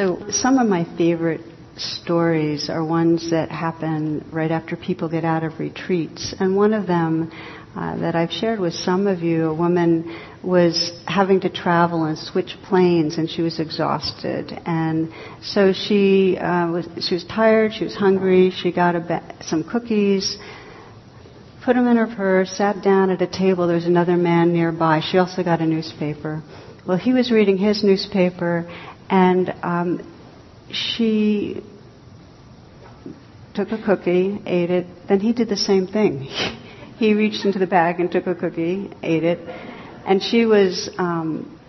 So, some of my favorite stories are ones that happen right after people get out of retreats. And one of them uh, that I've shared with some of you, a woman was having to travel and switch planes and she was exhausted. And so she, uh, was, she was tired, she was hungry, she got ba- some cookies, put them in her purse, sat down at a table. There was another man nearby. She also got a newspaper. Well, he was reading his newspaper and um, she took a cookie, ate it, then he did the same thing. he reached into the bag and took a cookie, ate it, and she was um,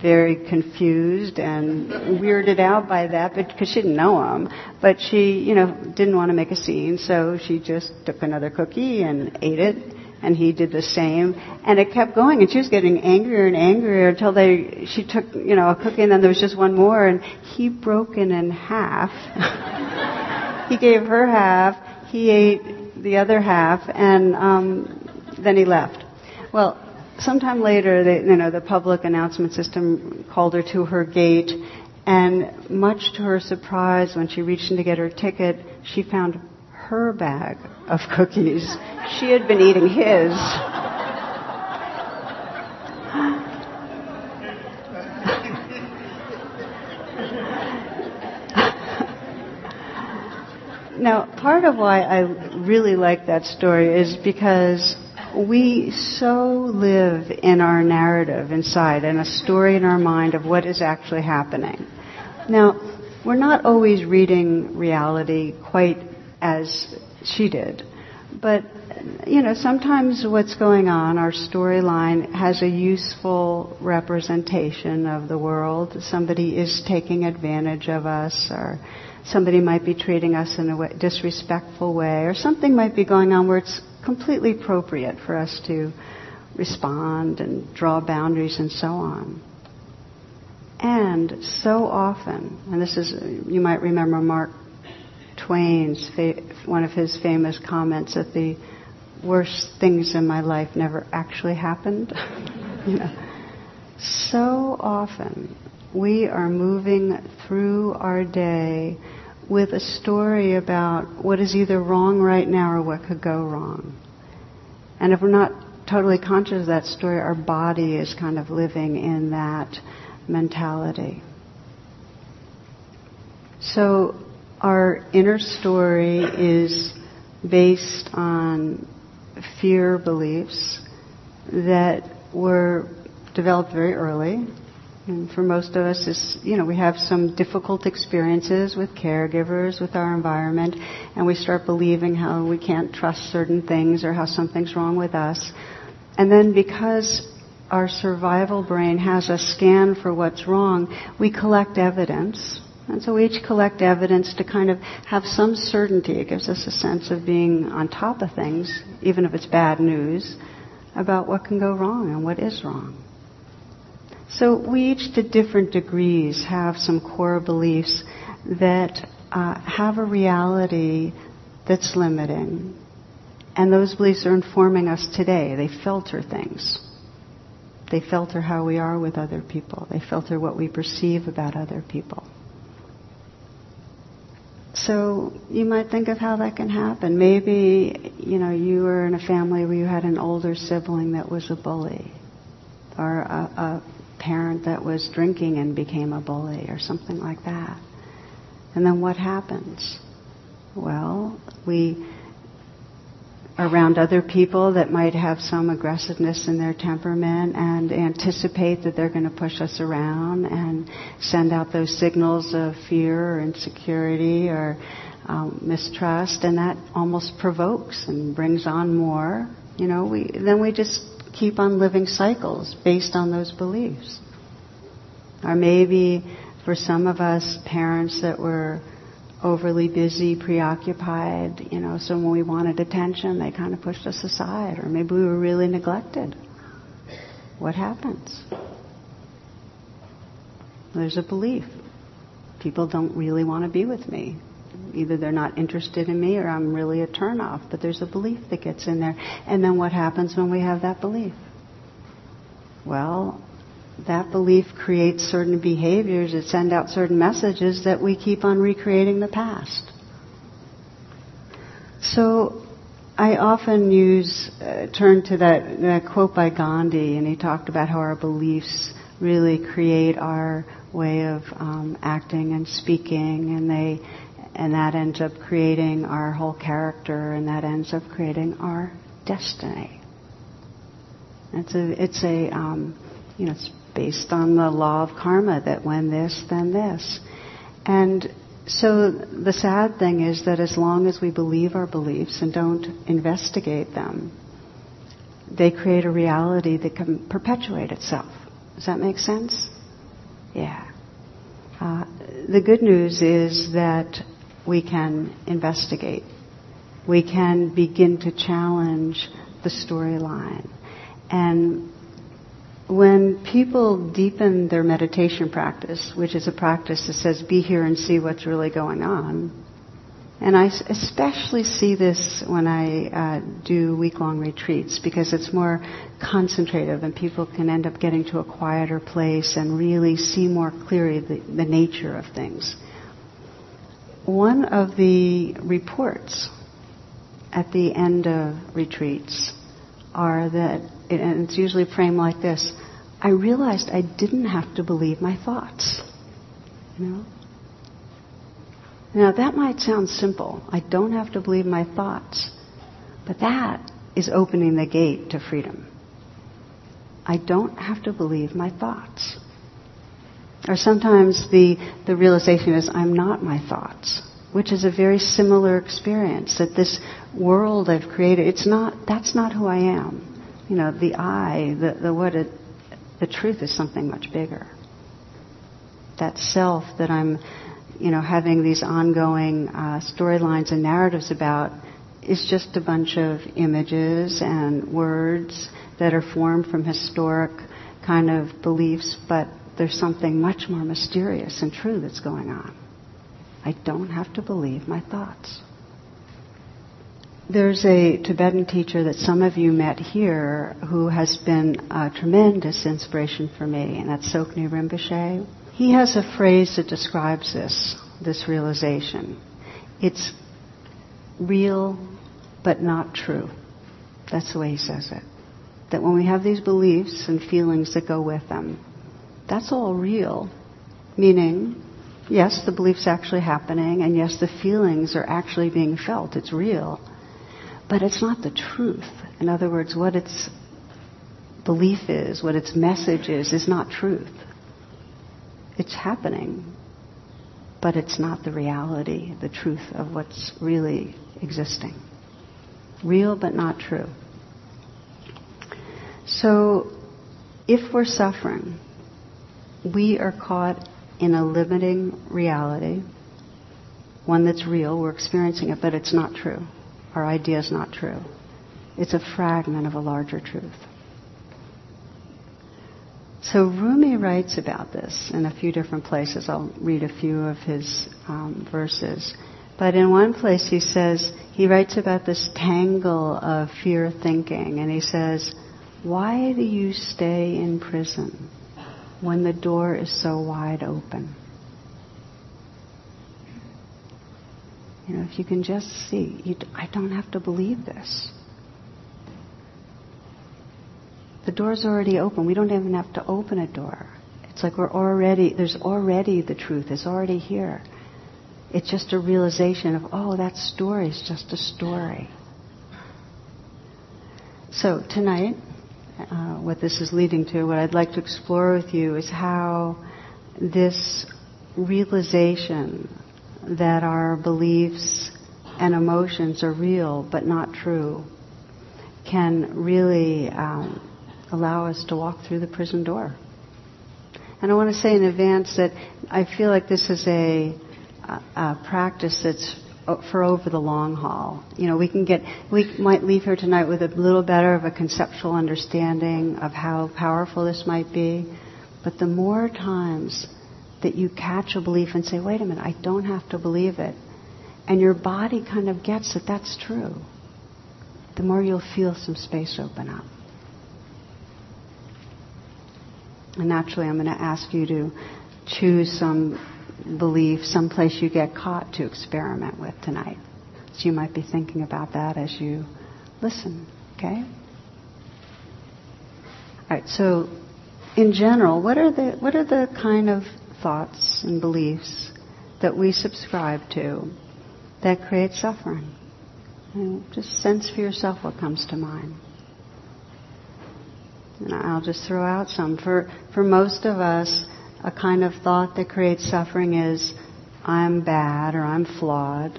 very confused and weirded out by that, because she didn't know him. But she, you know, didn't want to make a scene, so she just took another cookie and ate it and he did the same. And it kept going, and she was getting angrier and angrier until they, she took, you know, a cookie, and then there was just one more, and he broke it in half. he gave her half, he ate the other half, and um, then he left. Well, sometime later, they, you know, the public announcement system called her to her gate, and much to her surprise, when she reached in to get her ticket, she found her bag of cookies. She had been eating his. now, part of why I really like that story is because we so live in our narrative inside and a story in our mind of what is actually happening. Now, we're not always reading reality quite as she did. But, you know, sometimes what's going on, our storyline has a useful representation of the world. Somebody is taking advantage of us, or somebody might be treating us in a way, disrespectful way, or something might be going on where it's completely appropriate for us to respond and draw boundaries and so on. And so often, and this is, you might remember Mark Twain's fa- one of his famous comments that the worst things in my life never actually happened. you know. So often we are moving through our day with a story about what is either wrong right now or what could go wrong. And if we're not totally conscious of that story, our body is kind of living in that mentality. So our inner story is based on fear beliefs that were developed very early. And for most of us, is you know, we have some difficult experiences with caregivers, with our environment, and we start believing how we can't trust certain things or how something's wrong with us. And then because our survival brain has a scan for what's wrong, we collect evidence and so we each collect evidence to kind of have some certainty. It gives us a sense of being on top of things, even if it's bad news, about what can go wrong and what is wrong. So we each, to different degrees, have some core beliefs that uh, have a reality that's limiting. And those beliefs are informing us today. They filter things. They filter how we are with other people. They filter what we perceive about other people. So you might think of how that can happen. Maybe, you know, you were in a family where you had an older sibling that was a bully, or a, a parent that was drinking and became a bully, or something like that. And then what happens? Well, we around other people that might have some aggressiveness in their temperament and anticipate that they're going to push us around and send out those signals of fear or insecurity or um, mistrust, and that almost provokes and brings on more. You know, we then we just keep on living cycles based on those beliefs. Or maybe for some of us, parents that were overly busy, preoccupied, you know, so when we wanted attention, they kind of pushed us aside, or maybe we were really neglected. What happens? There's a belief. People don't really want to be with me. Either they're not interested in me or I'm really a turnoff, but there's a belief that gets in there. And then what happens when we have that belief? Well, that belief creates certain behaviors that send out certain messages that we keep on recreating the past. So I often use, uh, turn to that, that quote by Gandhi, and he talked about how our beliefs really create our way of um, acting and speaking, and they, and that ends up creating our whole character, and that ends up creating our destiny. It's a, it's a, um, you know, it's based on the law of karma that when this, then this, and so the sad thing is that as long as we believe our beliefs and don't investigate them, they create a reality that can perpetuate itself. Does that make sense? Yeah. Uh, the good news is that we can investigate. We can begin to challenge the storyline. And when people deepen their meditation practice, which is a practice that says, be here and see what's really going on, and I especially see this when I uh, do week long retreats because it's more concentrative and people can end up getting to a quieter place and really see more clearly the, the nature of things. One of the reports at the end of retreats are that and it's usually framed like this I realized I didn't have to believe my thoughts. You know? Now that might sound simple. I don't have to believe my thoughts. But that is opening the gate to freedom. I don't have to believe my thoughts. Or sometimes the, the realization is I'm not my thoughts, which is a very similar experience that this world I've created, it's not, that's not who I am you know, the I, the, the what it, the truth is something much bigger. That self that I'm, you know, having these ongoing uh, storylines and narratives about is just a bunch of images and words that are formed from historic kind of beliefs, but there's something much more mysterious and true that's going on. I don't have to believe my thoughts. There's a Tibetan teacher that some of you met here who has been a tremendous inspiration for me, and that's Tsoknyi Rinpoche. He has a phrase that describes this, this realization. It's real but not true. That's the way he says it. That when we have these beliefs and feelings that go with them, that's all real. Meaning, yes, the belief's actually happening, and yes, the feelings are actually being felt. It's real. But it's not the truth. In other words, what its belief is, what its message is, is not truth. It's happening, but it's not the reality, the truth of what's really existing. Real but not true. So, if we're suffering, we are caught in a limiting reality, one that's real, we're experiencing it, but it's not true our idea is not true. It's a fragment of a larger truth. So Rumi writes about this in a few different places. I'll read a few of his um, verses. But in one place he says, he writes about this tangle of fear thinking, and he says, Why do you stay in prison when the door is so wide open? You know, if you can just see, you, I don't have to believe this. The door's already open. We don't even have to open a door. It's like we're already, there's already the truth. It's already here. It's just a realization of, oh, that story is just a story. So tonight, uh, what this is leading to, what I'd like to explore with you is how this realization that our beliefs and emotions are real but not true can really um, allow us to walk through the prison door. And I want to say in advance that I feel like this is a, a practice that's for over the long haul. You know, we can get, we might leave here tonight with a little better of a conceptual understanding of how powerful this might be. But the more times that you catch a belief and say, wait a minute, I don't have to believe it. And your body kind of gets that that's true. The more you'll feel some space open up. And naturally, I'm going to ask you to choose some belief, some place you get caught to experiment with tonight. So you might be thinking about that as you listen, okay? All right, so in general, what are the, what are the kind of thoughts and beliefs that we subscribe to that create suffering? And just sense for yourself what comes to mind. And I'll just throw out some. For, for most of us, a kind of thought that creates suffering is, I'm bad or I'm flawed.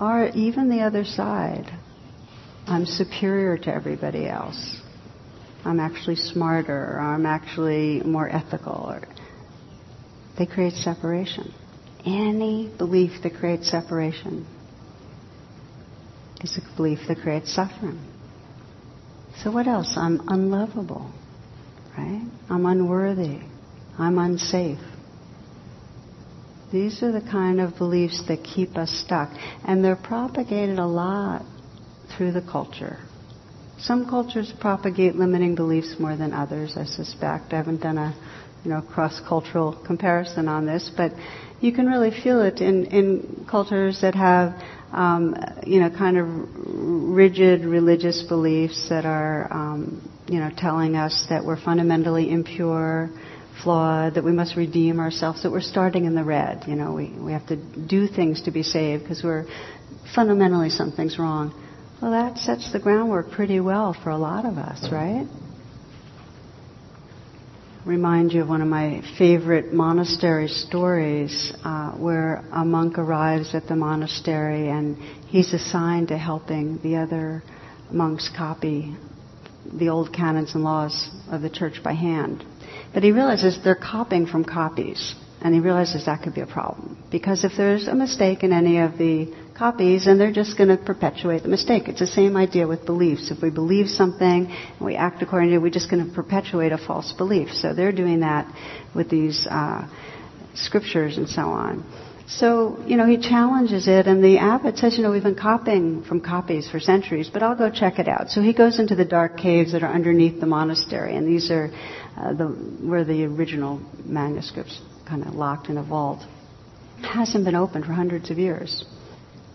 Or even the other side, I'm superior to everybody else. I'm actually smarter, or I'm actually more ethical. Or they create separation. Any belief that creates separation is a belief that creates suffering. So what else? I'm unlovable, right? I'm unworthy. I'm unsafe. These are the kind of beliefs that keep us stuck. And they're propagated a lot through the culture. Some cultures propagate limiting beliefs more than others, I suspect. I haven't done a you know, cross-cultural comparison on this, but you can really feel it in, in cultures that have, um, you know, kind of rigid religious beliefs that are, um, you know, telling us that we're fundamentally impure, flawed, that we must redeem ourselves, that we're starting in the red. You know, we, we have to do things to be saved because we're fundamentally something's wrong. Well, that sets the groundwork pretty well for a lot of us, right? Remind you of one of my favorite monastery stories uh, where a monk arrives at the monastery and he's assigned to helping the other monks copy the old canons and laws of the church by hand. But he realizes they're copying from copies. And he realizes that could be a problem. Because if there's a mistake in any of the copies, then they're just going to perpetuate the mistake. It's the same idea with beliefs. If we believe something and we act according to it, we're just going to perpetuate a false belief. So they're doing that with these uh, scriptures and so on. So, you know, he challenges it, and the abbot says, you know, we've been copying from copies for centuries, but I'll go check it out. So he goes into the dark caves that are underneath the monastery, and these are uh, the, where the original manuscripts kind of locked in a vault. Hasn't been opened for hundreds of years.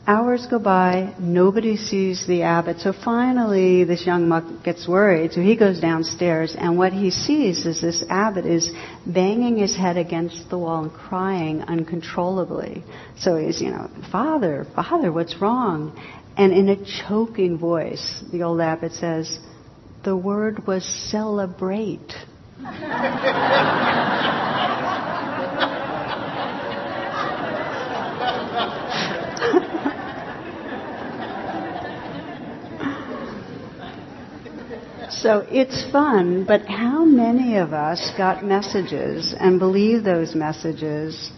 Hours go by, nobody sees the abbot, so finally this young monk gets worried, so he goes downstairs, and what he sees is this abbot is banging his head against the wall and crying uncontrollably. So he's, you know, Father, Father, what's wrong? And in a choking voice, the old abbot says, the word was celebrate. So it's fun, but how many of us got messages and believe those messages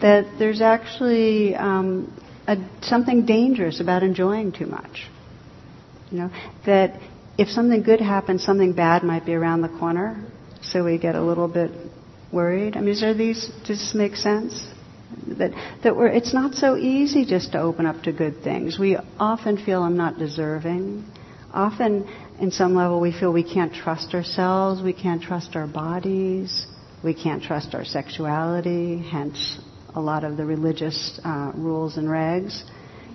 that there's actually um, a, something dangerous about enjoying too much? You know, that if something good happens, something bad might be around the corner, so we get a little bit worried. I mean, are these, does this make sense? That, that we're, it's not so easy just to open up to good things. We often feel I'm not deserving. Often in some level, we feel we can't trust ourselves, we can't trust our bodies, we can't trust our sexuality, hence a lot of the religious uh, rules and regs.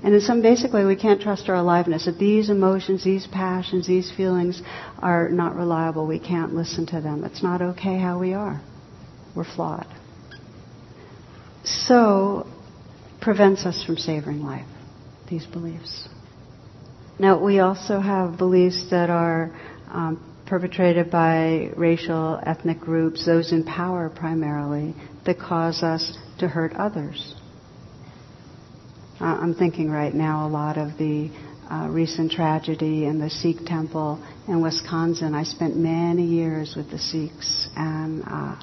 And in some basic way, we can't trust our aliveness. That these emotions, these passions, these feelings are not reliable. We can't listen to them. It's not okay how we are. We're flawed. So, prevents us from savoring life, these beliefs. Now, we also have beliefs that are um, perpetrated by racial, ethnic groups, those in power primarily, that cause us to hurt others. Uh, I'm thinking right now a lot of the uh, recent tragedy in the Sikh temple in Wisconsin. I spent many years with the Sikhs and uh,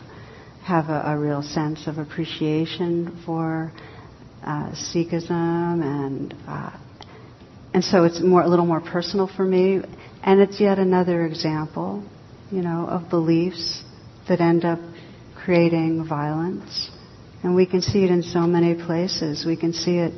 have a, a, real sense of appreciation for uh, Sikhism and uh, and so it's more a little more personal for me. And it's yet another example you know of beliefs that end up creating violence. And we can see it in so many places. We can see it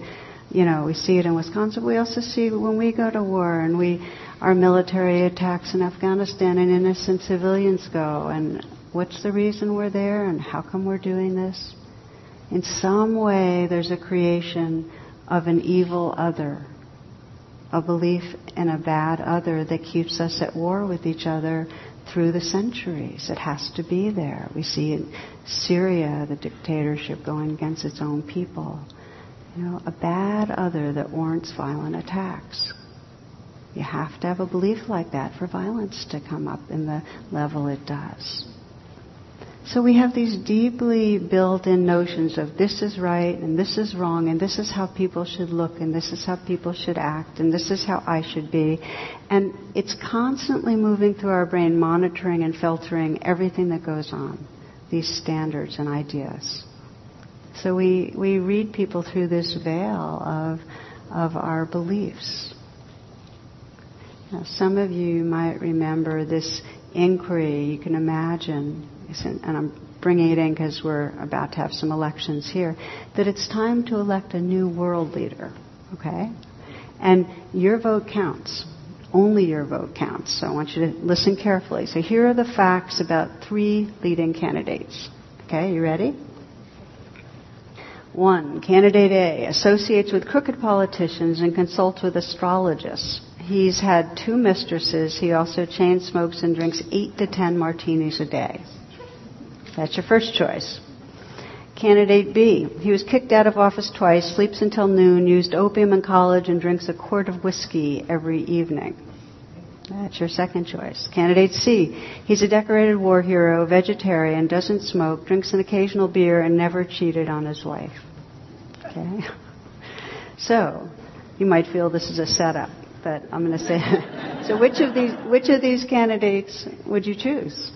you know we see it in Wisconsin. We also see when we go to war and we our military attacks in Afghanistan and innocent civilians go. And what's the reason we're there and how come we're doing this? In some way, there's a creation of an evil other, a belief in a bad other that keeps us at war with each other through the centuries. It has to be there. We see in Syria the dictatorship going against its own people. You know, a bad other that warrants violent attacks. You have to have a belief like that for violence to come up in the level it does. So we have these deeply built in notions of this is right and this is wrong and this is how people should look and this is how people should act and this is how I should be. And it's constantly moving through our brain, monitoring and filtering everything that goes on, these standards and ideas. So we, we read people through this veil of, of our beliefs. Now, some of you might remember this inquiry. You can imagine and I'm bringing it in because we're about to have some elections here, that it's time to elect a new world leader, okay? And your vote counts. Only your vote counts. So I want you to listen carefully. So here are the facts about three leading candidates. Okay, you ready? One, candidate A associates with crooked politicians and consults with astrologists. He's had two mistresses. He also chain smokes and drinks eight to ten martinis a day. That's your first choice. Candidate B. He was kicked out of office twice, sleeps until noon, used opium in college, and drinks a quart of whiskey every evening. That's your second choice. Candidate C. He's a decorated war hero, vegetarian, doesn't smoke, drinks an occasional beer, and never cheated on his wife. Okay? So, you might feel this is a setup, but I'm going to say. so, which of these which of these candidates would you choose?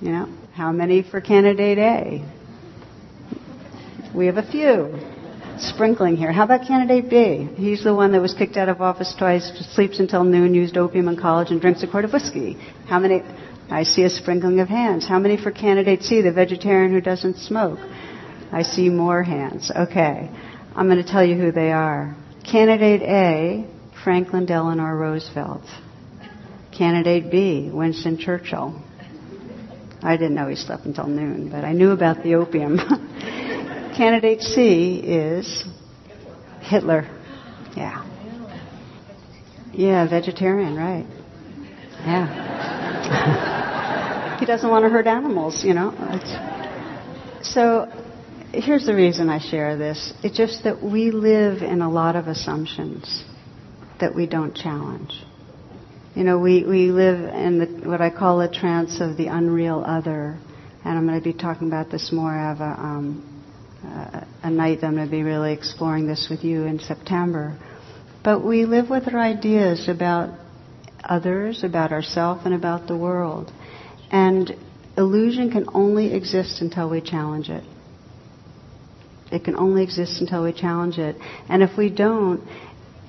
You know, how many for candidate A? We have a few. Sprinkling here. How about candidate B? He's the one that was kicked out of office twice, sleeps until noon, used opium in college, and drinks a quart of whiskey. How many? I see a sprinkling of hands. How many for candidate C, the vegetarian who doesn't smoke? I see more hands. Okay. I'm going to tell you who they are. Candidate A, Franklin Delano Roosevelt. Candidate B, Winston Churchill. I didn't know he slept until noon, but I knew about the opium. Candidate C is Hitler. Yeah. Yeah, vegetarian, right. Yeah. he doesn't want to hurt animals, you know. It's... So here's the reason I share this. It's just that we live in a lot of assumptions that we don't challenge. You know, we, we live in the, what I call a trance of the unreal other. And I'm going to be talking about this more. I have a, um, a, a night that I'm going to be really exploring this with you in September. But we live with our ideas about others, about ourselves, and about the world. And illusion can only exist until we challenge it. It can only exist until we challenge it. And if we don't,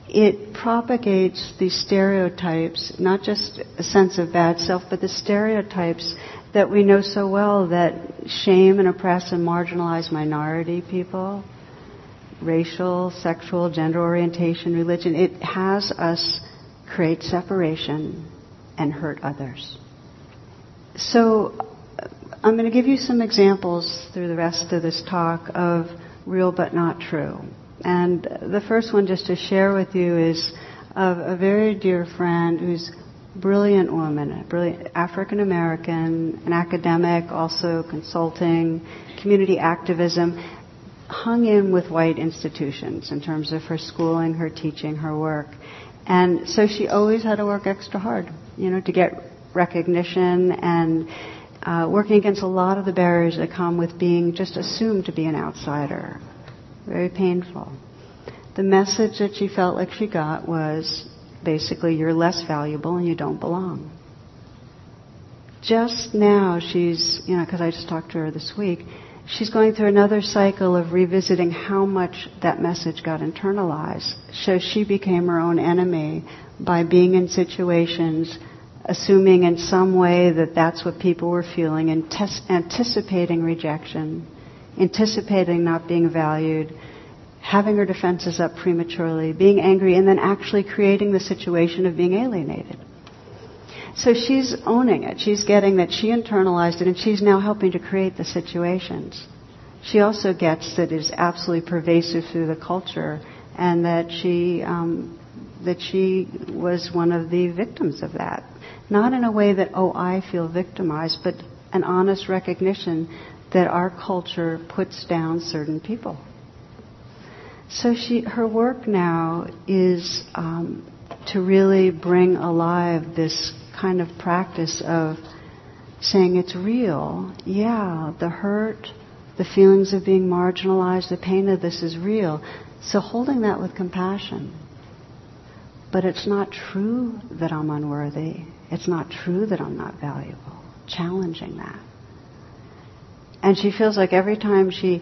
it propagates these stereotypes, not just a sense of bad self, but the stereotypes that we know so well that shame and oppress and marginalize minority people, racial, sexual, gender orientation, religion. It has us create separation and hurt others. So I'm going to give you some examples through the rest of this talk of real but not true. And the first one, just to share with you, is of a very dear friend who's a brilliant woman, a brilliant African American, an academic, also consulting, community activism, hung in with white institutions in terms of her schooling, her teaching, her work. And so she always had to work extra hard, you know, to get recognition and uh, working against a lot of the barriers that come with being just assumed to be an outsider very painful. The message that she felt like she got was basically, you're less valuable and you don't belong. Just now, she's, you know, because I just talked to her this week, she's going through another cycle of revisiting how much that message got internalized. So she became her own enemy by being in situations assuming in some way that that's what people were feeling and anticipating rejection anticipating not being valued, having her defenses up prematurely, being angry, and then actually creating the situation of being alienated. So she's owning it. She's getting that she internalized it and she's now helping to create the situations. She also gets that it is absolutely pervasive through the culture and that she, um, that she was one of the victims of that. Not in a way that, oh, I feel victimized, but an honest recognition that our culture puts down certain people. So she, her work now is um, to really bring alive this kind of practice of saying it's real. Yeah, the hurt, the feelings of being marginalized, the pain of this is real. So holding that with compassion. But it's not true that I'm unworthy. It's not true that I'm not valuable. Challenging that. And she feels like every time she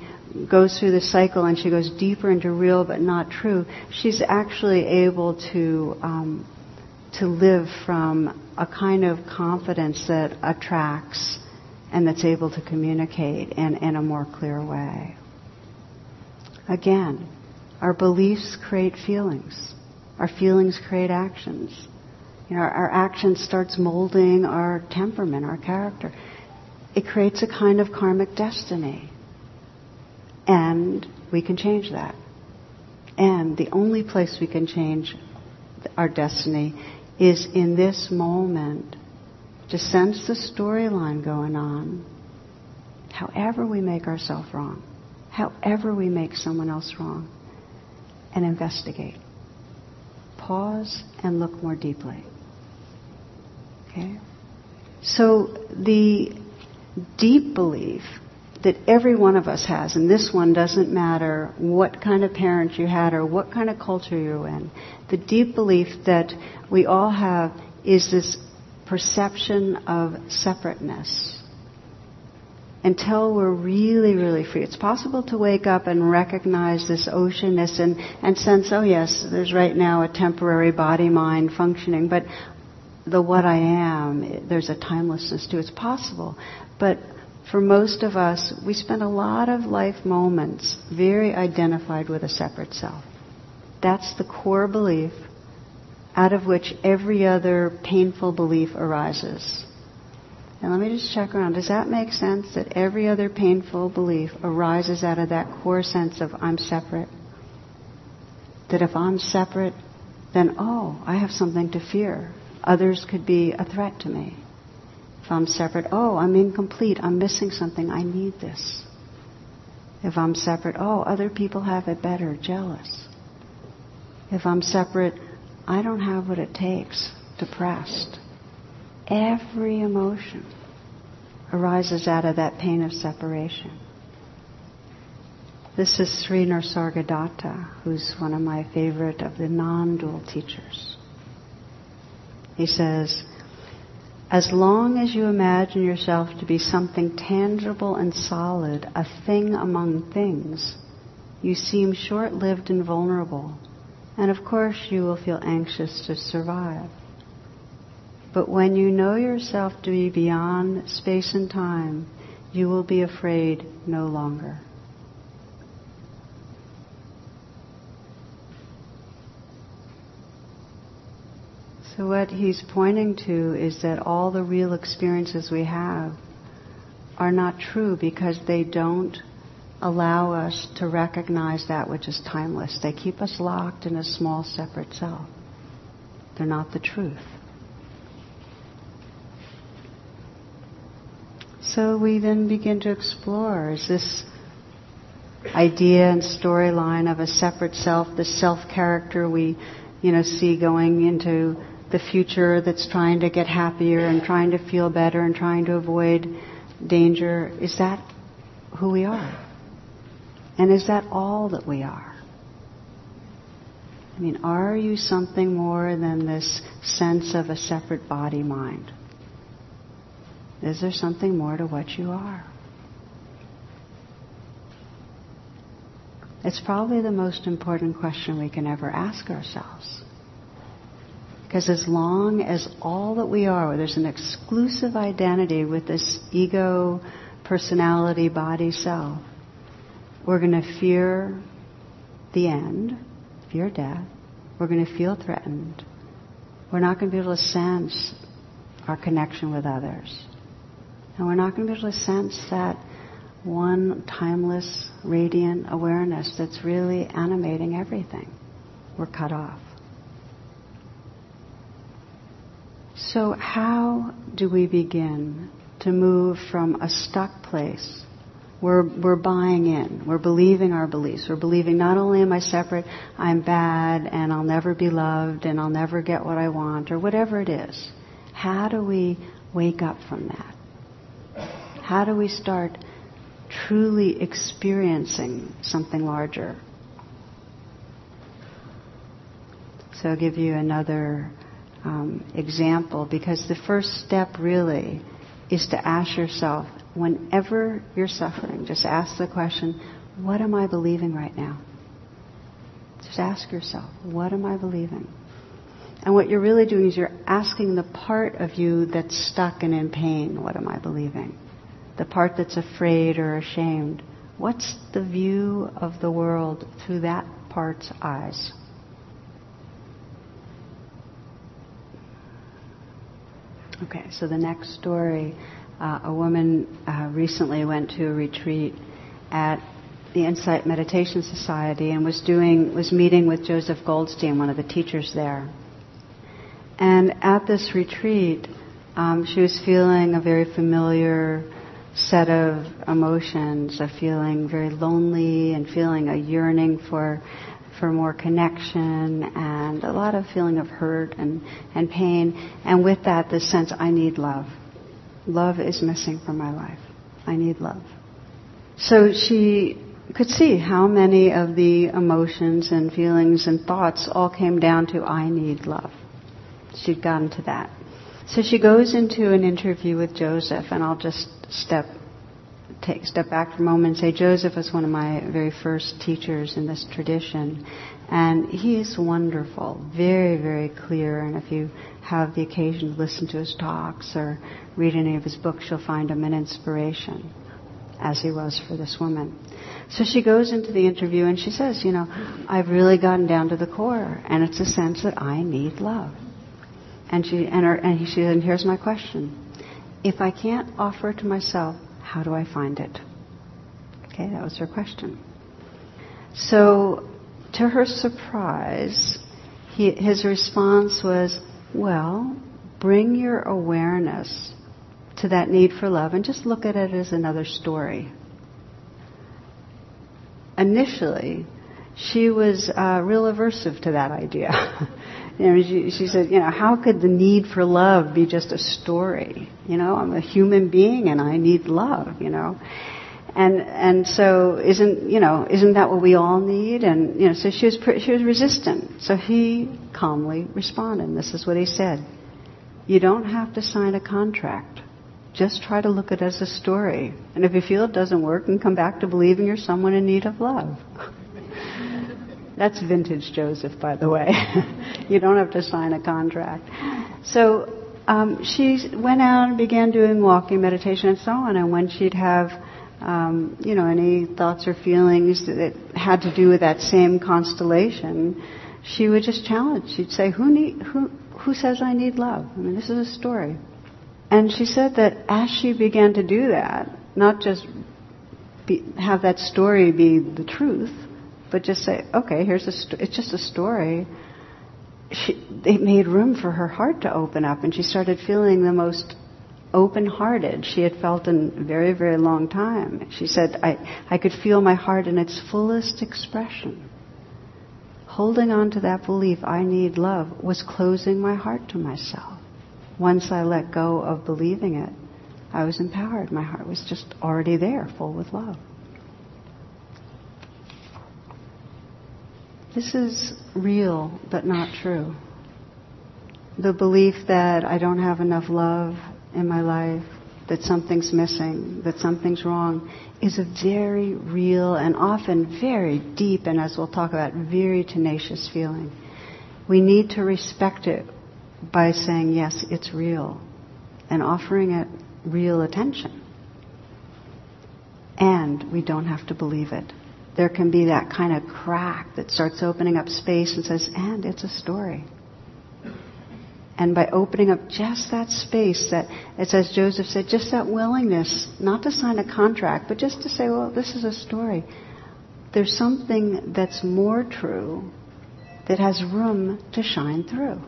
goes through this cycle and she goes deeper into real but not true, she's actually able to um, to live from a kind of confidence that attracts and that's able to communicate in, in a more clear way. Again, our beliefs create feelings. Our feelings create actions. You know, our, our action starts molding our temperament, our character. It creates a kind of karmic destiny. And we can change that. And the only place we can change our destiny is in this moment to sense the storyline going on, however we make ourselves wrong, however we make someone else wrong, and investigate. Pause and look more deeply. Okay? So the deep belief that every one of us has, and this one doesn't matter what kind of parent you had or what kind of culture you're in, the deep belief that we all have is this perception of separateness. Until we're really, really free. It's possible to wake up and recognize this oceanness and, and sense, oh yes, there's right now a temporary body mind functioning, but the what I am, there's a timelessness to it. It's possible. But for most of us, we spend a lot of life moments very identified with a separate self. That's the core belief out of which every other painful belief arises. And let me just check around. Does that make sense that every other painful belief arises out of that core sense of I'm separate? That if I'm separate, then oh, I have something to fear. Others could be a threat to me. If I'm separate, oh, I'm incomplete. I'm missing something. I need this. If I'm separate, oh, other people have it better. Jealous. If I'm separate, I don't have what it takes. Depressed. Every emotion arises out of that pain of separation. This is Sri Nisargadatta, who's one of my favorite of the non-dual teachers. He says, as long as you imagine yourself to be something tangible and solid, a thing among things, you seem short lived and vulnerable. And of course, you will feel anxious to survive. But when you know yourself to be beyond space and time, you will be afraid no longer. So, what he's pointing to is that all the real experiences we have are not true because they don't allow us to recognize that which is timeless. They keep us locked in a small, separate self. They're not the truth. So we then begin to explore is this idea and storyline of a separate self, the self character we, you know, see going into the future that's trying to get happier and trying to feel better and trying to avoid danger, is that who we are? And is that all that we are? I mean, are you something more than this sense of a separate body mind? Is there something more to what you are? It's probably the most important question we can ever ask ourselves. Because as long as all that we are, there's an exclusive identity with this ego, personality, body, self, we're going to fear the end, fear death. We're going to feel threatened. We're not going to be able to sense our connection with others. And we're not going to be able to sense that one timeless, radiant awareness that's really animating everything. We're cut off. So, how do we begin to move from a stuck place? We're, we're buying in. We're believing our beliefs. We're believing not only am I separate, I'm bad and I'll never be loved and I'll never get what I want or whatever it is. How do we wake up from that? How do we start truly experiencing something larger? So I'll give you another um, example because the first step really is to ask yourself whenever you're suffering, just ask the question, what am I believing right now? Just ask yourself, what am I believing? And what you're really doing is you're asking the part of you that's stuck and in pain, what am I believing? The part that's afraid or ashamed, what's the view of the world through that part's eyes? Okay, so the next story uh, a woman uh, recently went to a retreat at the Insight Meditation Society and was doing was meeting with Joseph Goldstein, one of the teachers there. And at this retreat, um, she was feeling a very familiar set of emotions, of feeling very lonely and feeling a yearning for for more connection and a lot of feeling of hurt and, and pain. And with that, the sense I need love. Love is missing from my life. I need love. So she could see how many of the emotions and feelings and thoughts all came down to I need love. She'd gotten to that. So she goes into an interview with Joseph, and I'll just step take step back for a moment and say Joseph was one of my very first teachers in this tradition, and he is wonderful, very very clear. And if you have the occasion to listen to his talks or read any of his books, you'll find him an inspiration, as he was for this woman. So she goes into the interview and she says, you know, I've really gotten down to the core, and it's a sense that I need love. And she and, her, and he, she and here's my question: If I can't offer to myself, how do I find it? Okay, that was her question. So, to her surprise, he, his response was, Well, bring your awareness to that need for love and just look at it as another story. Initially, she was uh, real aversive to that idea. you know, she, she said, you know, how could the need for love be just a story? You know, I'm a human being and I need love. You know, and and so isn't you know isn't that what we all need? And you know, so she was she was resistant. So he calmly responded. This is what he said: You don't have to sign a contract. Just try to look at it as a story. And if you feel it doesn't work, and come back to believing you're someone in need of love. That's vintage Joseph, by the way. you don't have to sign a contract. So um, she went out and began doing walking meditation and so on. And when she'd have, um, you know, any thoughts or feelings that had to do with that same constellation, she would just challenge. She'd say, "Who need? Who? Who says I need love? I mean, this is a story." And she said that as she began to do that, not just be, have that story be the truth, but just say, okay, here's a, st- it's just a story. She, it made room for her heart to open up, and she started feeling the most open-hearted she had felt in a very, very long time. She said, I, I could feel my heart in its fullest expression. Holding on to that belief, I need love, was closing my heart to myself. Once I let go of believing it, I was empowered. My heart was just already there, full with love. This is real, but not true. The belief that I don't have enough love in my life, that something's missing, that something's wrong, is a very real and often very deep, and as we'll talk about, very tenacious feeling. We need to respect it by saying, yes, it's real, and offering it real attention. And we don't have to believe it there can be that kind of crack that starts opening up space and says, and it's a story. And by opening up just that space, that it's as Joseph said, just that willingness, not to sign a contract, but just to say, well, this is a story. There's something that's more true that has room to shine through.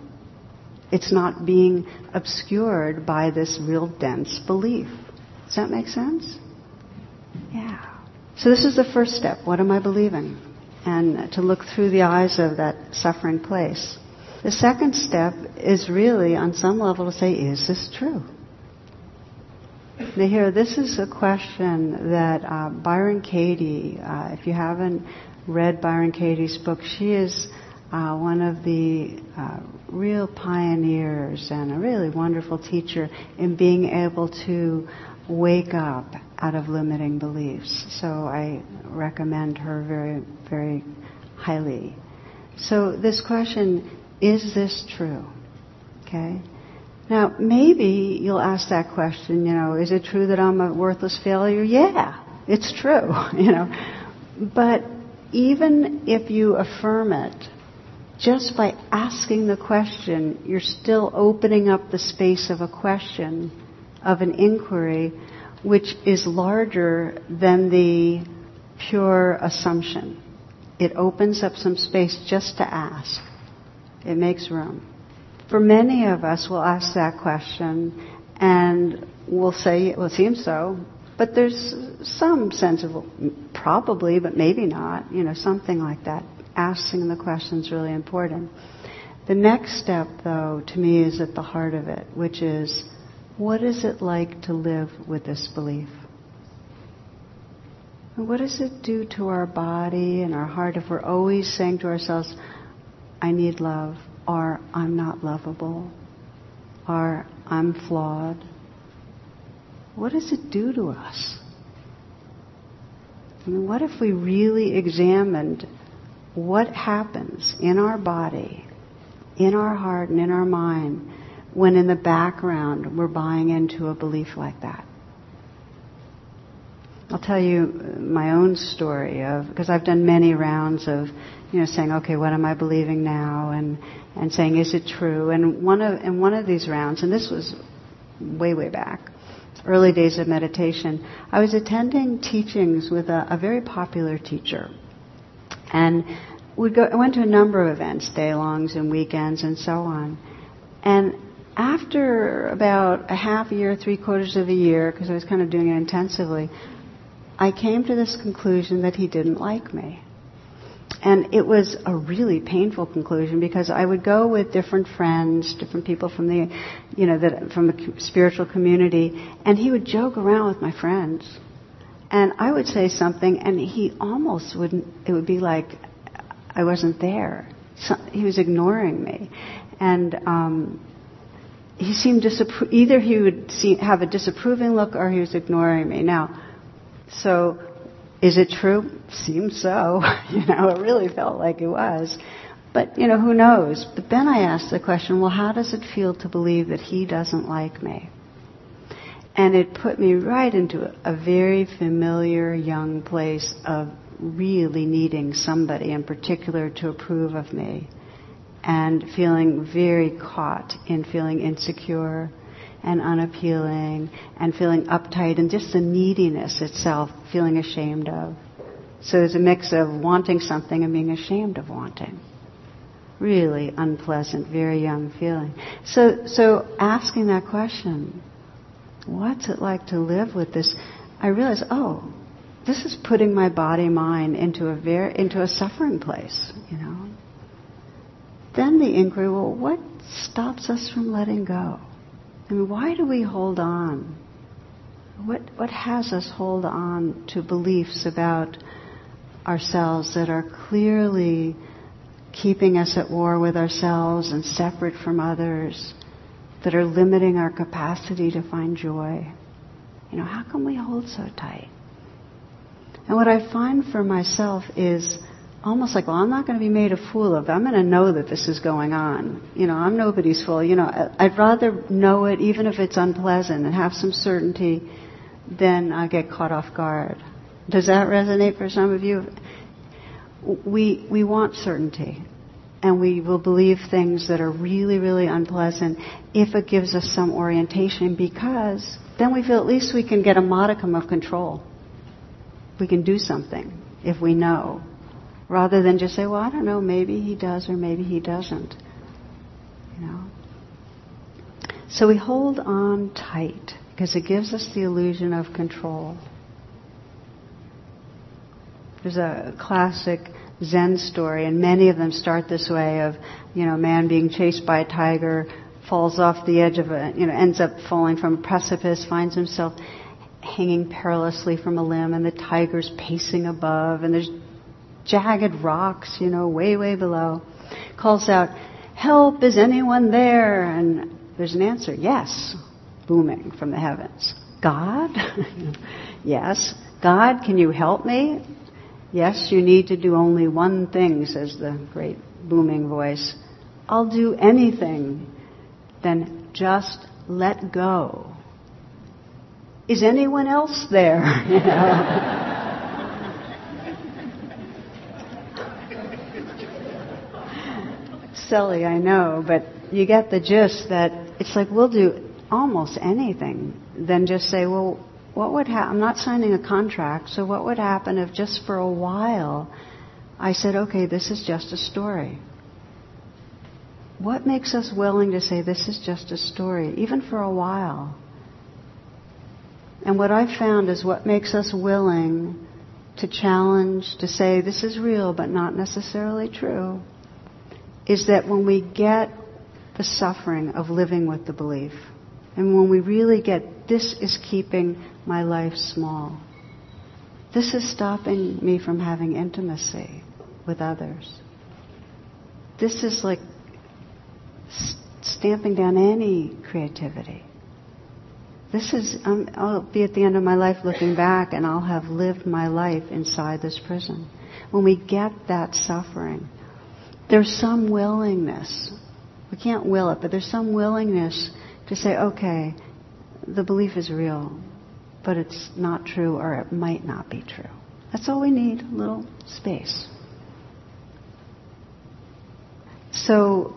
It's not being obscured by this real dense belief. Does that make sense? Yeah. So this is the first step. What am I believing? And to look through the eyes of that suffering place. The second step is really, on some level, to say, is this true? Now here, this is a question that uh, Byron Katie, uh, if you haven't read Byron Katie's book, she is uh, one of the uh, real pioneers and a really wonderful teacher in being able to wake up out of limiting beliefs. So I recommend her very, very highly. So this question, is this true? Okay? Now, maybe you'll ask that question, you know, is it true that I'm a worthless failure? Yeah, it's true, you know. But even if you affirm it, just by asking the question, you're still opening up the space of a question, of an inquiry, which is larger than the pure assumption. It opens up some space just to ask. It makes room. For many of us, we'll ask that question and we'll say, well, it seems so. But there's some sense of probably, but maybe not, you know, something like that asking the question is really important. The next step, though, to me is at the heart of it, which is what is it like to live with this belief? And what does it do to our body and our heart if we're always saying to ourselves, I need love, or I'm not lovable, or I'm flawed? What does it do to us? I mean, what if we really examined what happens in our body, in our heart, and in our mind when in the background we're buying into a belief like that. I'll tell you my own story of because I've done many rounds of you know saying okay what am I believing now and and saying is it true and one of in one of these rounds and this was way way back early days of meditation I was attending teachings with a, a very popular teacher and we go, I went to a number of events, day-longs and weekends and so on. And after about a half year, three quarters of a year, because I was kind of doing it intensively, I came to this conclusion that he didn't like me. And it was a really painful conclusion because I would go with different friends, different people from the, you know, that, from the spiritual community, and he would joke around with my friends. And I would say something, and he almost wouldn't, it would be like I wasn't there. So, he was ignoring me. And um, he seemed disappro- either he would see, have a disapproving look or he was ignoring me. Now, so is it true? Seems so. you know, it really felt like it was. But, you know, who knows? But then I asked the question, well, how does it feel to believe that he doesn't like me? And it put me right into a very familiar young place of really needing somebody in particular to approve of me and feeling very caught in feeling insecure and unappealing and feeling uptight and just the neediness itself feeling ashamed of. So there's a mix of wanting something and being ashamed of wanting. Really unpleasant, very young feeling. So, so asking that question, what's it like to live with this? I realized, oh, this is putting my body mind into a very into a suffering place, you know. Then the inquiry, well, what stops us from letting go? I mean, why do we hold on? What what has us hold on to beliefs about ourselves that are clearly keeping us at war with ourselves and separate from others, that are limiting our capacity to find joy? You know, how can we hold so tight? And what I find for myself is almost like, well, I'm not going to be made a fool of. I'm going to know that this is going on. You know, I'm nobody's fool. You know, I'd rather know it, even if it's unpleasant, and have some certainty than I get caught off guard. Does that resonate for some of you? We we want certainty. and we will believe things that are really, really unpleasant if it gives us some orientation because then we feel at least we can get a modicum of control. We can do something if we know. Rather than just say, well, I don't know, maybe he does or maybe he doesn't. You know? So we hold on tight because it gives us the illusion of control. There's a classic Zen story, and many of them start this way of, you know, a man being chased by a tiger, falls off the edge of a, you know, ends up falling from a precipice, finds himself hanging perilously from a limb, and the tiger's pacing above, and there's jagged rocks, you know, way, way below. Calls out, Help, is anyone there? And there's an answer, Yes, booming from the heavens. God? yes. God, can you help me? Yes, you need to do only one thing, says the great booming voice. I'll do anything. Then just let go. Is anyone else there? Silly, I know, but you get the gist that it's like we'll do almost anything than just say, well, what would happen? I'm not signing a contract, so what would happen if just for a while I said, okay, this is just a story? What makes us willing to say this is just a story, even for a while? And what I've found is what makes us willing to challenge, to say this is real but not necessarily true, is that when we get the suffering of living with the belief, and when we really get this is keeping my life small, this is stopping me from having intimacy with others. This is like stamping down any creativity. This is, um, I'll be at the end of my life looking back and I'll have lived my life inside this prison. When we get that suffering, there's some willingness. We can't will it, but there's some willingness to say, okay, the belief is real, but it's not true or it might not be true. That's all we need, a little space. So,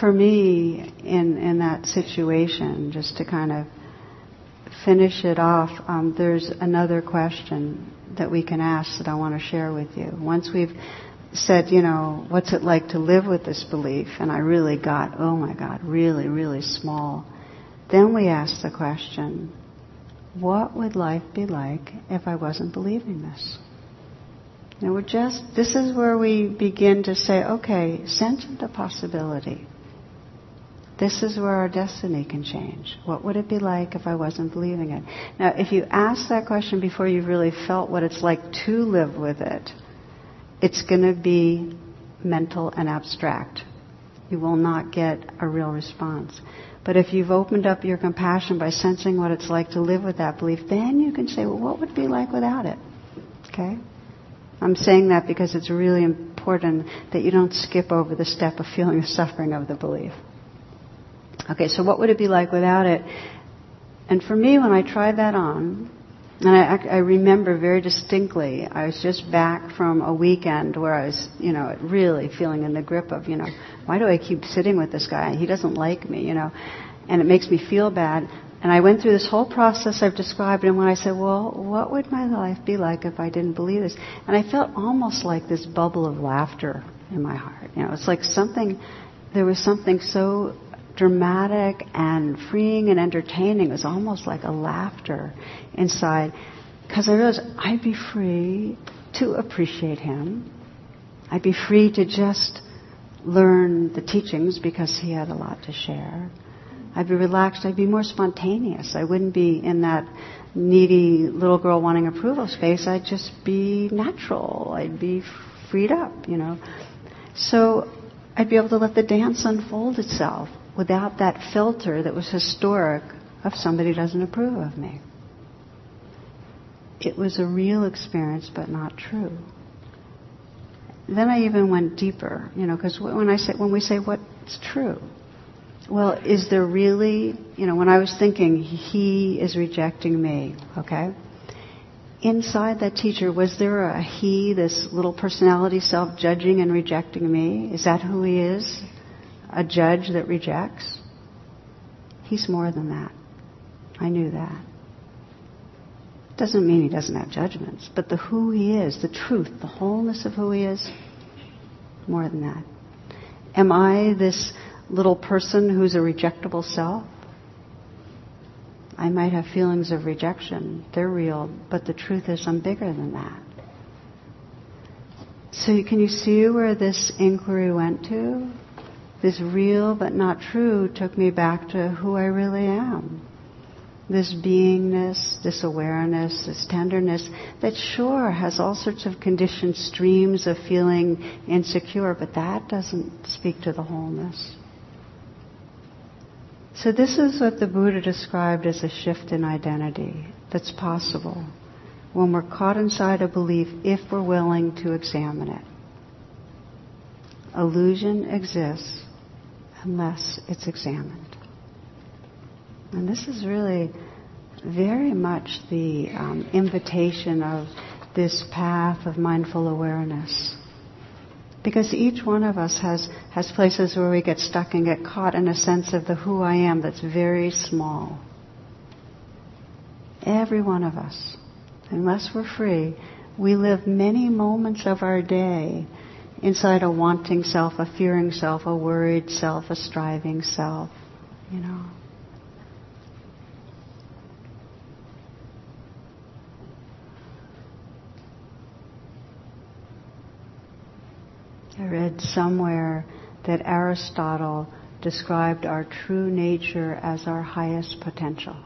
for me, in, in that situation, just to kind of finish it off, um, there's another question that we can ask that I want to share with you. Once we've said, you know, what's it like to live with this belief? And I really got, oh my God, really, really small. Then we ask the question, what would life be like if I wasn't believing this? And we're just, this is where we begin to say, okay, sense the possibility. This is where our destiny can change. What would it be like if I wasn't believing it? Now, if you ask that question before you've really felt what it's like to live with it, it's going to be mental and abstract. You will not get a real response. But if you've opened up your compassion by sensing what it's like to live with that belief, then you can say, well, what would it be like without it? Okay? I'm saying that because it's really important that you don't skip over the step of feeling the suffering of the belief. Okay, so what would it be like without it? And for me, when I tried that on, and I, I remember very distinctly, I was just back from a weekend where I was, you know, really feeling in the grip of, you know, why do I keep sitting with this guy? He doesn't like me, you know, and it makes me feel bad. And I went through this whole process I've described, and when I said, well, what would my life be like if I didn't believe this? And I felt almost like this bubble of laughter in my heart. You know, it's like something, there was something so dramatic and freeing and entertaining. It was almost like a laughter inside. Because I realized I'd be free to appreciate him. I'd be free to just learn the teachings because he had a lot to share. I'd be relaxed. I'd be more spontaneous. I wouldn't be in that needy little girl wanting approval space. I'd just be natural. I'd be freed up, you know. So I'd be able to let the dance unfold itself without that filter that was historic of somebody doesn't approve of me. It was a real experience, but not true. Then I even went deeper, you know, because when I say when we say what's true, well, is there really, you know, when I was thinking he is rejecting me, okay? inside that teacher, was there a he, this little personality self, judging and rejecting me? Is that who he is? A judge that rejects? He's more than that. I knew that. Doesn't mean he doesn't have judgments, but the who he is, the truth, the wholeness of who he is, more than that. Am I this little person who's a rejectable self? I might have feelings of rejection. They're real, but the truth is I'm bigger than that. So can you see where this inquiry went to? This real but not true took me back to who I really am this beingness, this awareness, this tenderness that sure has all sorts of conditioned streams of feeling insecure, but that doesn't speak to the wholeness. So this is what the Buddha described as a shift in identity that's possible when we're caught inside a belief if we're willing to examine it. Illusion exists unless it's examined. And this is really very much the um, invitation of this path of mindful awareness. Because each one of us has, has places where we get stuck and get caught in a sense of the who I am that's very small. Every one of us. Unless we're free, we live many moments of our day inside a wanting self, a fearing self, a worried self, a striving self, you know. I read somewhere that Aristotle described our true nature as our highest potential.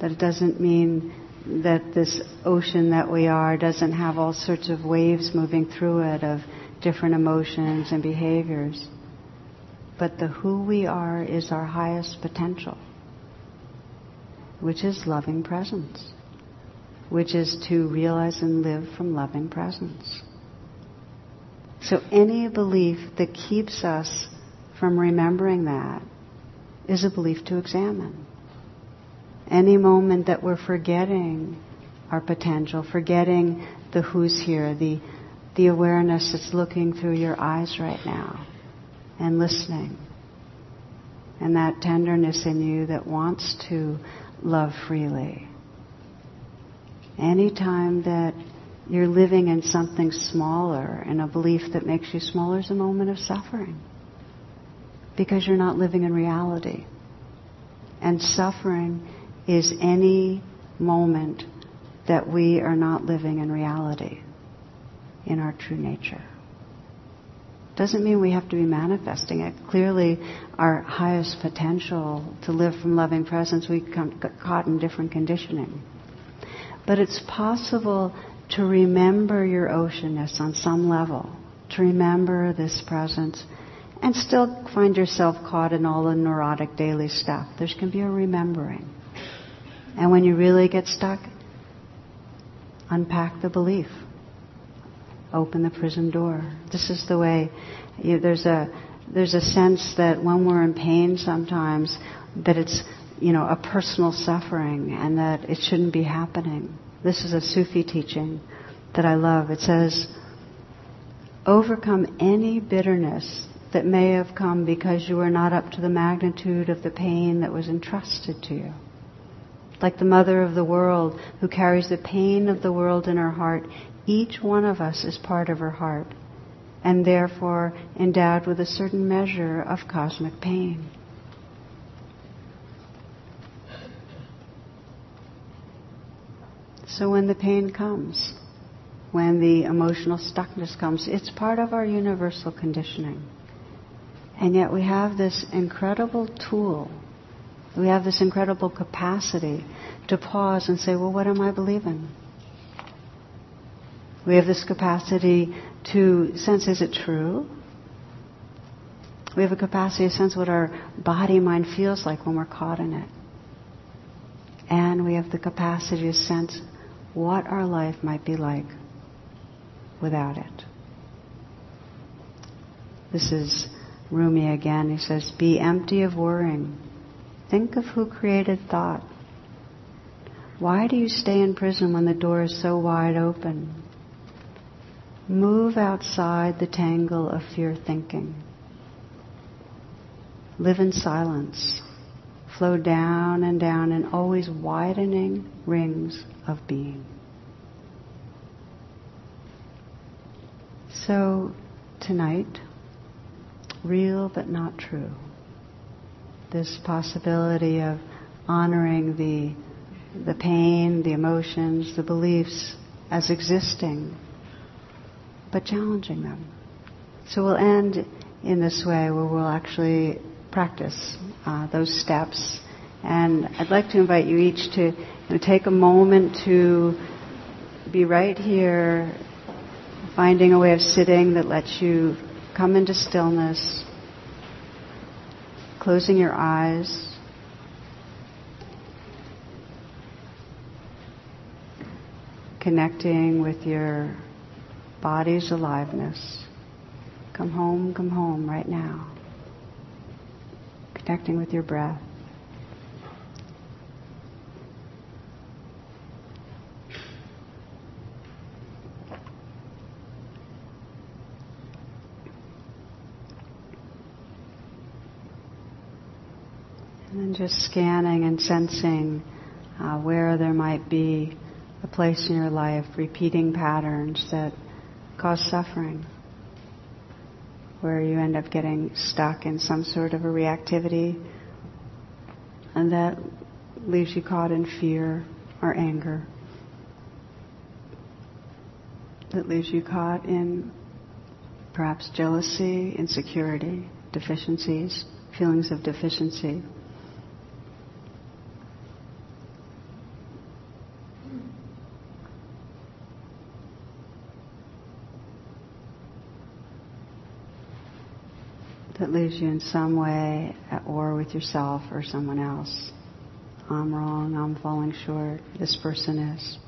That it doesn't mean that this ocean that we are doesn't have all sorts of waves moving through it of different emotions and behaviors. But the who we are is our highest potential, which is loving presence, which is to realize and live from loving presence. So any belief that keeps us from remembering that is a belief to examine. Any moment that we're forgetting our potential, forgetting the who's here, the, the awareness that's looking through your eyes right now and listening, and that tenderness in you that wants to love freely. Anytime that you're living in something smaller, in a belief that makes you smaller is a moment of suffering. Because you're not living in reality. And suffering is any moment that we are not living in reality, in our true nature. Doesn't mean we have to be manifesting it. Clearly, our highest potential to live from loving presence, we get caught in different conditioning. But it's possible to remember your oceanness on some level, to remember this presence, and still find yourself caught in all the neurotic daily stuff. There's to be a remembering. And when you really get stuck, unpack the belief. Open the prison door. This is the way. You, there's a there's a sense that when we're in pain, sometimes that it's you know a personal suffering and that it shouldn't be happening. This is a Sufi teaching that I love. It says, overcome any bitterness that may have come because you were not up to the magnitude of the pain that was entrusted to you. Like the mother of the world who carries the pain of the world in her heart, each one of us is part of her heart and therefore endowed with a certain measure of cosmic pain. So when the pain comes, when the emotional stuckness comes, it's part of our universal conditioning. And yet we have this incredible tool, we have this incredible capacity to pause and say, well, what am I believing? We have this capacity to sense, is it true? We have a capacity to sense what our body mind feels like when we're caught in it. And we have the capacity to sense what our life might be like without it. This is Rumi again. He says, Be empty of worrying. Think of who created thought. Why do you stay in prison when the door is so wide open? Move outside the tangle of fear thinking. Live in silence. Flow down and down in always widening rings of being. So, tonight, real but not true. This possibility of honoring the, the pain, the emotions, the beliefs as existing, but challenging them. So we'll end in this way where we'll actually practice uh, those steps. And I'd like to invite you each to you know, take a moment to be right here finding a way of sitting that lets you come into stillness, closing your eyes. Connecting with your body's aliveness. Come home, come home right now. Connecting with your breath. And just scanning and sensing uh, where there might be a place in your life, repeating patterns that cause suffering, where you end up getting stuck in some sort of a reactivity, and that leaves you caught in fear or anger. That leaves you caught in perhaps jealousy, insecurity, deficiencies, feelings of deficiency. That leaves you in some way at war with yourself or someone else. I'm wrong, I'm falling short, this person is.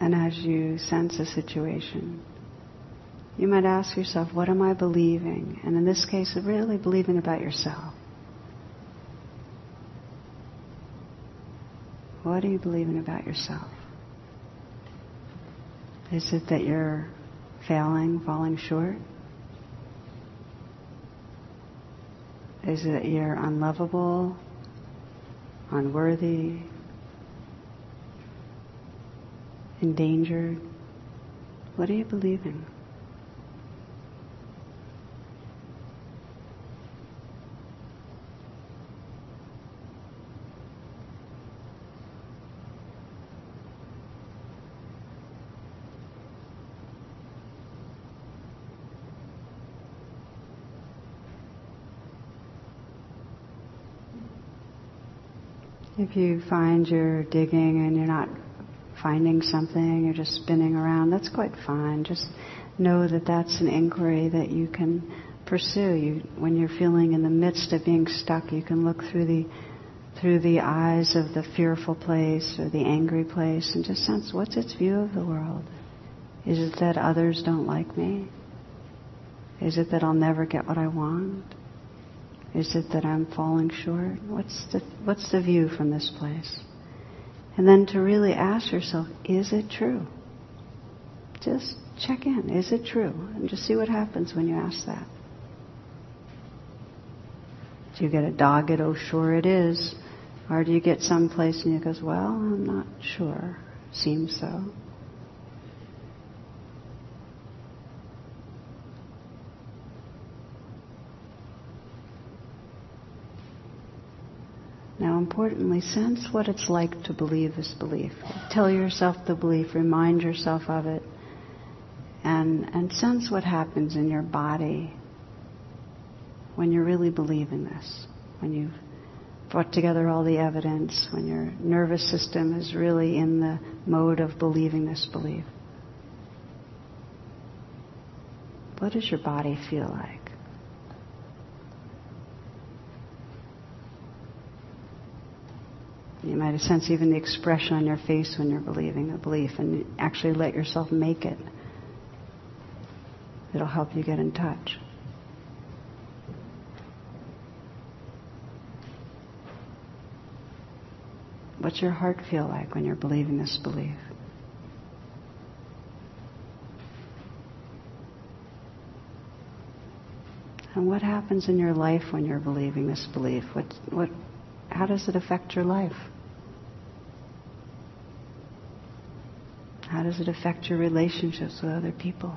And as you sense a situation, you might ask yourself, what am I believing? And in this case, really believing about yourself. What are you believing about yourself? Is it that you're failing, falling short? Is it that you're unlovable, unworthy, endangered? What are you believing? If you find you're digging and you're not finding something, you're just spinning around, that's quite fine. Just know that that's an inquiry that you can pursue. You, when you're feeling in the midst of being stuck, you can look through the through the eyes of the fearful place or the angry place and just sense what's its view of the world. Is it that others don't like me? Is it that I'll never get what I want? Is it that I'm falling short? What's the, what's the view from this place? And then to really ask yourself, is it true? Just check in. Is it true? And just see what happens when you ask that. Do you get a dogged, oh, sure it is? Or do you get someplace and you goes, well, I'm not sure. Seems so. Now, importantly, sense what it's like to believe this belief. Tell yourself the belief, remind yourself of it, and, and sense what happens in your body when you're really believing this, when you've brought together all the evidence, when your nervous system is really in the mode of believing this belief. What does your body feel like? You might sense even the expression on your face when you're believing a belief and actually let yourself make it. It'll help you get in touch. What's your heart feel like when you're believing this belief? And what happens in your life when you're believing this belief? What, what, how does it affect your life? How does it affect your relationships with other people?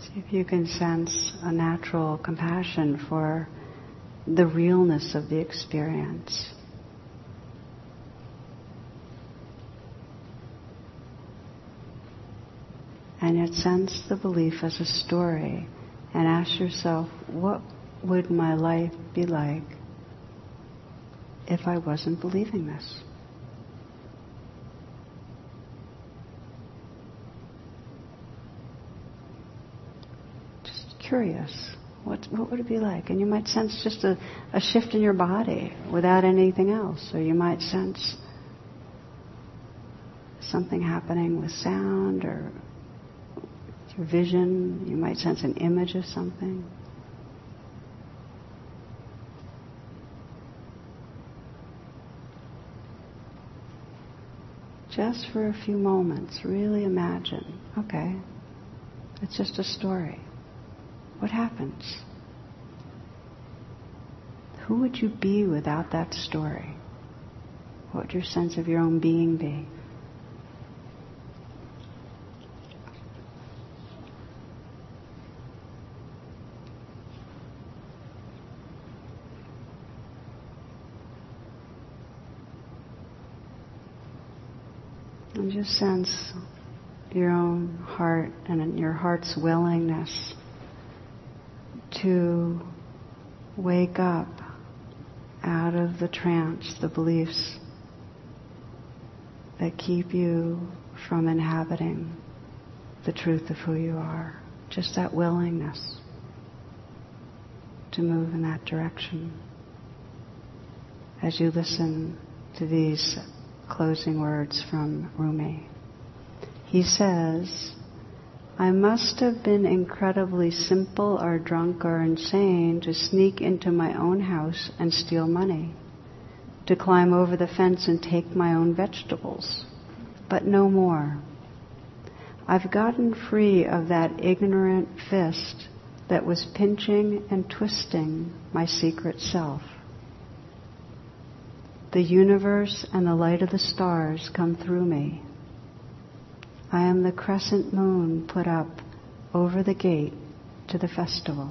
See if you can sense a natural compassion for the realness of the experience. And yet sense the belief as a story and ask yourself, what would my life be like if I wasn't believing this? Just curious. What, what would it be like? And you might sense just a, a shift in your body without anything else. Or you might sense something happening with sound or your vision. You might sense an image of something. Just for a few moments, really imagine okay, it's just a story. What happens? Who would you be without that story? What would your sense of your own being be? And just sense your own heart and your heart's willingness to wake up out of the trance, the beliefs that keep you from inhabiting the truth of who you are. Just that willingness to move in that direction as you listen to these closing words from Rumi. He says, I must have been incredibly simple or drunk or insane to sneak into my own house and steal money, to climb over the fence and take my own vegetables, but no more. I've gotten free of that ignorant fist that was pinching and twisting my secret self. The universe and the light of the stars come through me. I am the crescent moon put up over the gate to the festival.